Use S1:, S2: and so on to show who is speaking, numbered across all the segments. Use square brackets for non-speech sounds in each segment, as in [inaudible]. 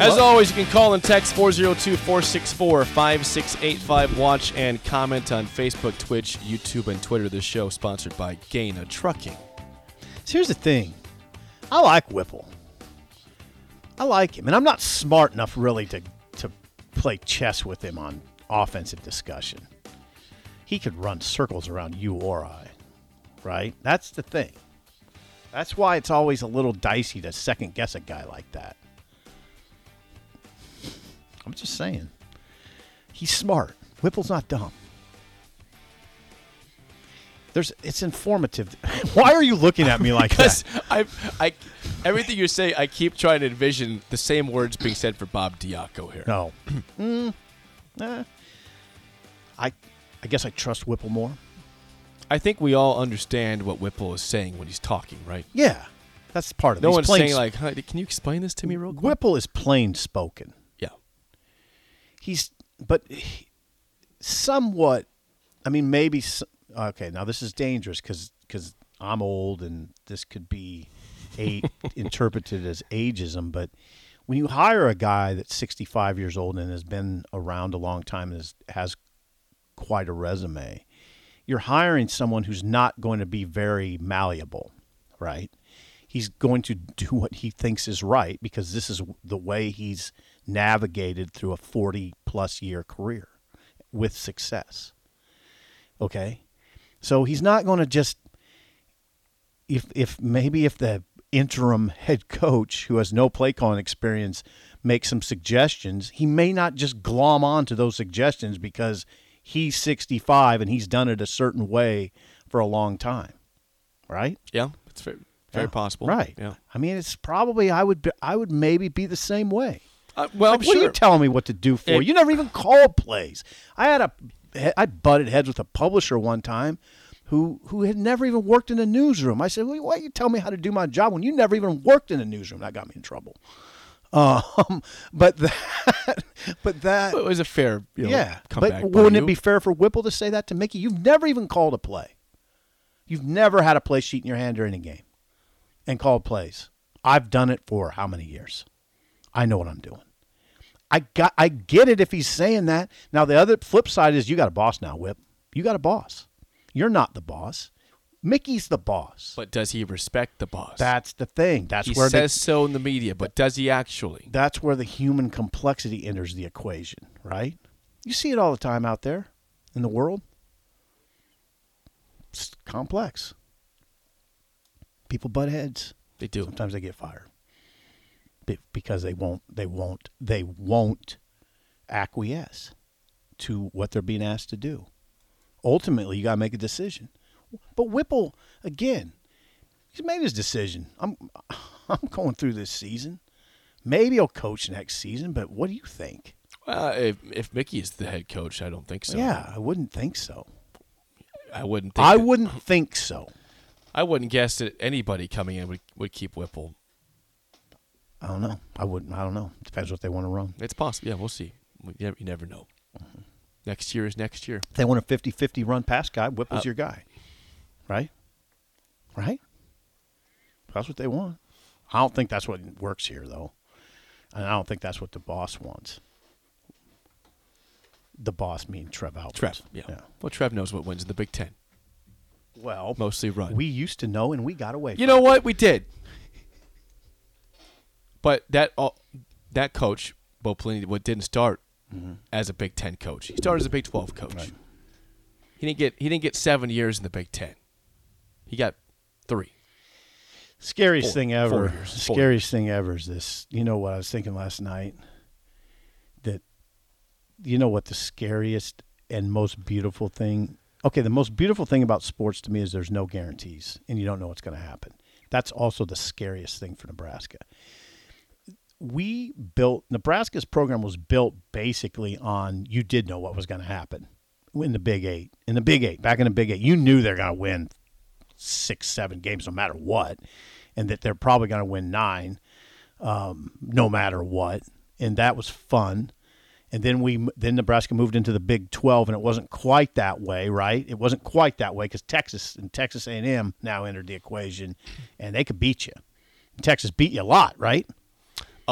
S1: As always, you can call and text 402 464 5685. Watch and comment on Facebook, Twitch, YouTube, and Twitter. This show sponsored by Gana Trucking.
S2: So here's the thing. I like Whipple. I like him, and I'm not smart enough really to to play chess with him on offensive discussion. He could run circles around you or I, right? That's the thing. That's why it's always a little dicey to second guess a guy like that. I'm just saying. He's smart. Whipple's not dumb. There's it's informative. [laughs] Why are you looking at me like that?
S1: I, I, everything you say, I keep trying to envision the same words being said for Bob Diaco here.
S2: No. [clears throat] mm, eh. I I guess I trust Whipple more.
S1: I think we all understand what Whipple is saying when he's talking, right?
S2: Yeah. That's part of it.
S1: No
S2: He's
S1: one's saying
S2: s-
S1: like, "Huh, "Can you explain this to me real quick?"
S2: Whipple is plain spoken. He's but he, somewhat I mean maybe okay, now this is dangerous cuz cuz I'm old and this could be a, [laughs] interpreted as ageism, but when you hire a guy that's 65 years old and has been around a long time and is, has quite a resume, you're hiring someone who's not going to be very malleable, right? He's going to do what he thinks is right because this is the way he's navigated through a 40 plus year career with success. Okay? So he's not going to just if if maybe if the interim head coach who has no play calling experience makes some suggestions, he may not just glom on to those suggestions because he's 65 and he's done it a certain way for a long time. Right?
S1: Yeah, it's very, very
S2: Yeah.
S1: possible.
S2: Right.
S1: Yeah.
S2: I mean, it's probably I would be, I would maybe be the same way.
S1: Uh, well,
S2: Like, what are
S1: sure.
S2: you telling me what to do for?
S1: It-
S2: you never even called plays. I had a I butted heads with a publisher one time who who had never even worked in a newsroom. I said, well, "Why you tell me how to do my job when you never even worked in a newsroom?" That got me in trouble. Um, [laughs] but that, [laughs] but that,
S1: it was a fair, you know,
S2: yeah. But wouldn't it be fair for Whipple to say that to Mickey? You've never even called a play. You've never had a play sheet in your hand during a game and called plays. I've done it for how many years? I know what I'm doing. I got I get it if he's saying that. Now the other flip side is you got a boss now, Whip. You got a boss. You're not the boss. Mickey's the boss.
S1: But does he respect the boss?
S2: That's the thing. That's
S1: he
S2: where the,
S1: says so in the media, but does he actually?
S2: that's where the human complexity enters the equation, right? You see it all the time out there in the world. It's complex. People butt heads.
S1: They do.
S2: Sometimes they get fired because they won't. They won't. They won't acquiesce to what they're being asked to do. Ultimately, you got to make a decision. But Whipple, again, he's made his decision. I'm, [laughs] I'm going through this season. Maybe he'll coach next season, but what do you think?
S1: Uh, if, if Mickey is the head coach, I don't think so.
S2: Yeah, I wouldn't think so.
S1: I wouldn't. Think
S2: I
S1: that-
S2: wouldn't think so.
S1: I wouldn't guess that anybody coming in would, would keep Whipple.
S2: I don't know. I wouldn't. I don't know. Depends what they want to run.
S1: It's possible. Yeah, we'll see. We never, you never know. Next year is next year.
S2: If they want a 50-50 run pass guy, Whipple's
S1: Uh,
S2: your guy. Right? Right? That's what they want. I don't think that's what works here, though. And I don't think that's what the boss wants. The boss mean Trev Alberts.
S1: Trev. Yeah. Well, Trev knows what wins in the Big Ten.
S2: Well,
S1: Mostly run.
S2: we used to know, and we got away.
S1: You know
S2: it.
S1: what? We did. But that all, that coach, Bo Pelini, what didn't start mm-hmm. as a Big Ten coach. He started as a Big Twelve coach.
S2: Right.
S1: He didn't get he didn't get seven years in the Big Ten. He got three.
S2: Scariest
S1: Four-
S2: thing ever.
S1: years,
S2: Scariest thing ever is this. You know what I was thinking last night? That you know what the scariest and most beautiful thing. Okay, the most beautiful thing about sports to me is there's no guarantees and you don't know what's going to happen. That's also the scariest thing for Nebraska. We built Nebraska's program was built basically on you did know what was going to happen. in the Big Eight, in the Big Eight, back in the Big Eight, you knew they're going to win six, seven games no matter what, and that they're probably going to win nine um, no matter what, and that was fun. And then we then Nebraska moved into the Big 12, and it wasn't quite that way, right? It wasn't quite that way because Texas and Texas A&M now entered the equation, and they could beat you. Texas beat you a lot, right?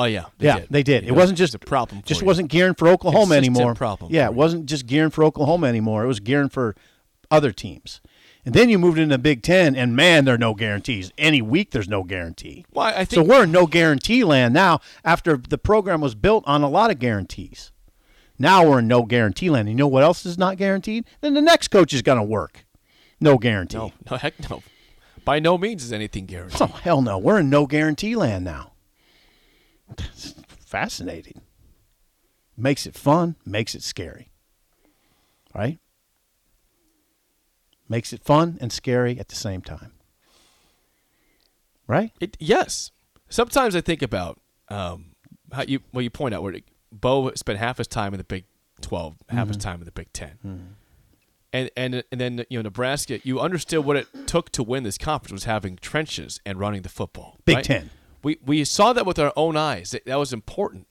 S1: Oh yeah,
S2: yeah,
S1: did.
S2: they did.
S1: You
S2: It
S1: know,
S2: wasn't just
S1: a problem.
S2: Just
S1: you.
S2: wasn't gearing for Oklahoma
S1: Consistent
S2: anymore.
S1: problem
S2: Yeah, it wasn't just gearing for Oklahoma anymore. It was gearing for other teams. And then you moved into the Big Ten, and man, there are no guarantees. Any week, there's no guarantee.
S1: Well, I
S2: So we're in no guarantee land now. After the program was built on a lot of guarantees, now we're in no guarantee land. You know what else is not guaranteed? Then the next coach is going to work. No guarantee.
S1: no, no, heck no. By no means is anything guaranteed.
S2: Oh hell no! We're in no guarantee land now. It's fascinating. Makes it fun. Makes it scary. Right? Makes it fun and scary at the same time. Right?
S1: It, yes. Sometimes I think about um, how you well you point out where Bo spent half his time in the Big Twelve, half his
S2: Mm-hmm.
S1: time in the Big 10 and and and then you know Nebraska. You understood what it took to win this conference was having trenches and running the football.
S2: Big
S1: right?
S2: Ten.
S1: We we saw that with our own eyes. That, that was important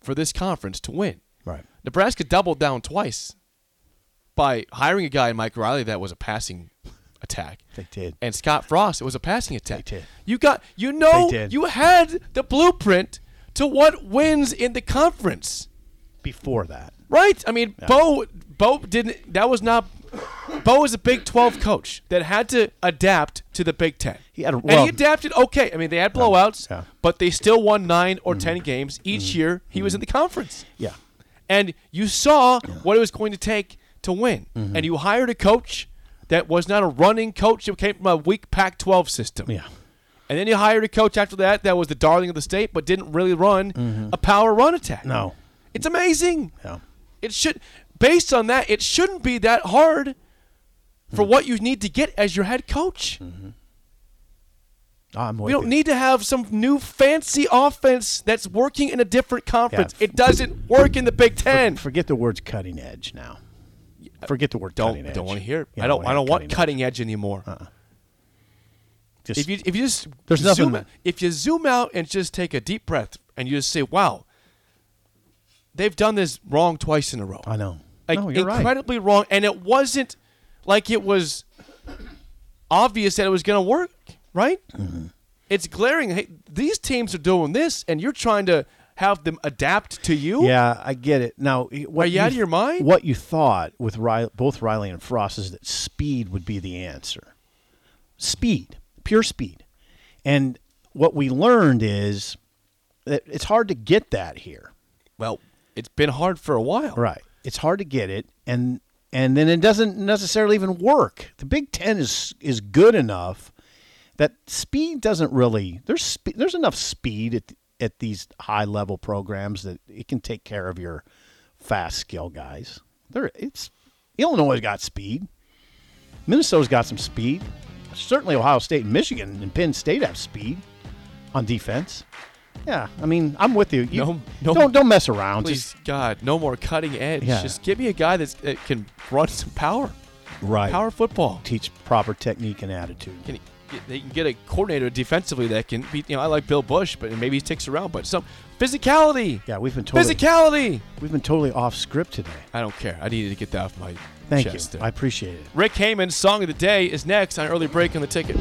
S1: for this conference to win.
S2: Right.
S1: Nebraska doubled down twice by hiring a guy in Mike Riley that was a passing attack.
S2: They did.
S1: And Scott Frost, it was a passing attack.
S2: They did.
S1: You got you know
S2: They did.
S1: you had the blueprint to what wins in the conference.
S2: Before that.
S1: Right? I mean, Bo Bo didn't that was not Bo was a Big 12 coach that had to adapt to the Big 10.
S2: He had a-
S1: and he adapted okay. I mean, they had blowouts,
S2: yeah. Mm-hmm.
S1: but they still won 9 or 10 games each year he was in the conference.
S2: Yeah.
S1: And you saw what it was going to take to win.
S2: Mm-hmm.
S1: And you hired a coach that was not a running coach that came from a weak Pac 12 system.
S2: Yeah.
S1: And then you hired a coach after that that was the darling of the state, but didn't really run a power run attack.
S2: Mm-hmm. No.
S1: It's amazing.
S2: Yeah.
S1: It should, based on that, it shouldn't be that hard for
S2: Mm-hmm.
S1: what you need to get as your head coach.
S2: I'm
S1: We don't need to have some new fancy offense that's working in a different conference.
S2: Yeah.
S1: It doesn't work in the Big Ten.
S2: Forget the words cutting edge now. Forget the word
S1: don't
S2: cutting edge.
S1: don't want to hear it.
S2: Yeah,
S1: I don't. I don't want
S2: edge. Uh-uh.
S1: cutting edge anymore.
S2: Just,
S1: If you if you just
S2: There's
S1: zoom,
S2: nothing-
S1: if you zoom out and just take a deep breath and you just say, "Wow, they've done this wrong twice in a row."
S2: I know.
S1: like
S2: no, you're right.
S1: incredibly wrong, and it wasn't like it was obvious that it was going to work, right?
S2: Mm-hmm.
S1: It's glaring. Hey, these teams are doing this, and you're trying to have them adapt to you.
S2: Yeah, I get it. Now, what
S1: Are you out of your mind?
S2: What you thought with Riley, both Riley and Frost is that speed would be the answer. Speed, pure speed. And what we learned is that it's hard to get that here.
S1: Well, it's been hard for a while.
S2: Right. It's hard to get it, and and then it doesn't necessarily even work. The Big Ten is is good enough that speed doesn't really. There's spe- there's enough speed at at these high level programs that it can take care of your fast skill guys. There, it's Illinois got speed. Minnesota's got some speed. Certainly, Ohio State and Michigan and Penn State have speed on defense. Yeah, I mean, I'm with you. you
S1: No- no-
S2: don't don't mess around.
S1: Please,
S2: Just
S1: God, no more cutting edge.
S2: Yeah.
S1: Just give me a guy that's, that can run some power,
S2: right.
S1: power football.
S2: teach proper technique and attitude.
S1: Can he, they can get a coordinator defensively that can be. You know, I like Bill Busch, but maybe he sticks around. But some physicality,
S2: Yeah, we've been totally
S1: physicality.
S2: we've been totally off script today.
S1: I don't care. I needed to get that off my
S2: Thank
S1: chest.
S2: you.
S1: there.
S2: I appreciate it.
S1: Rick Heyman's song of the day is next on early break on the ticket.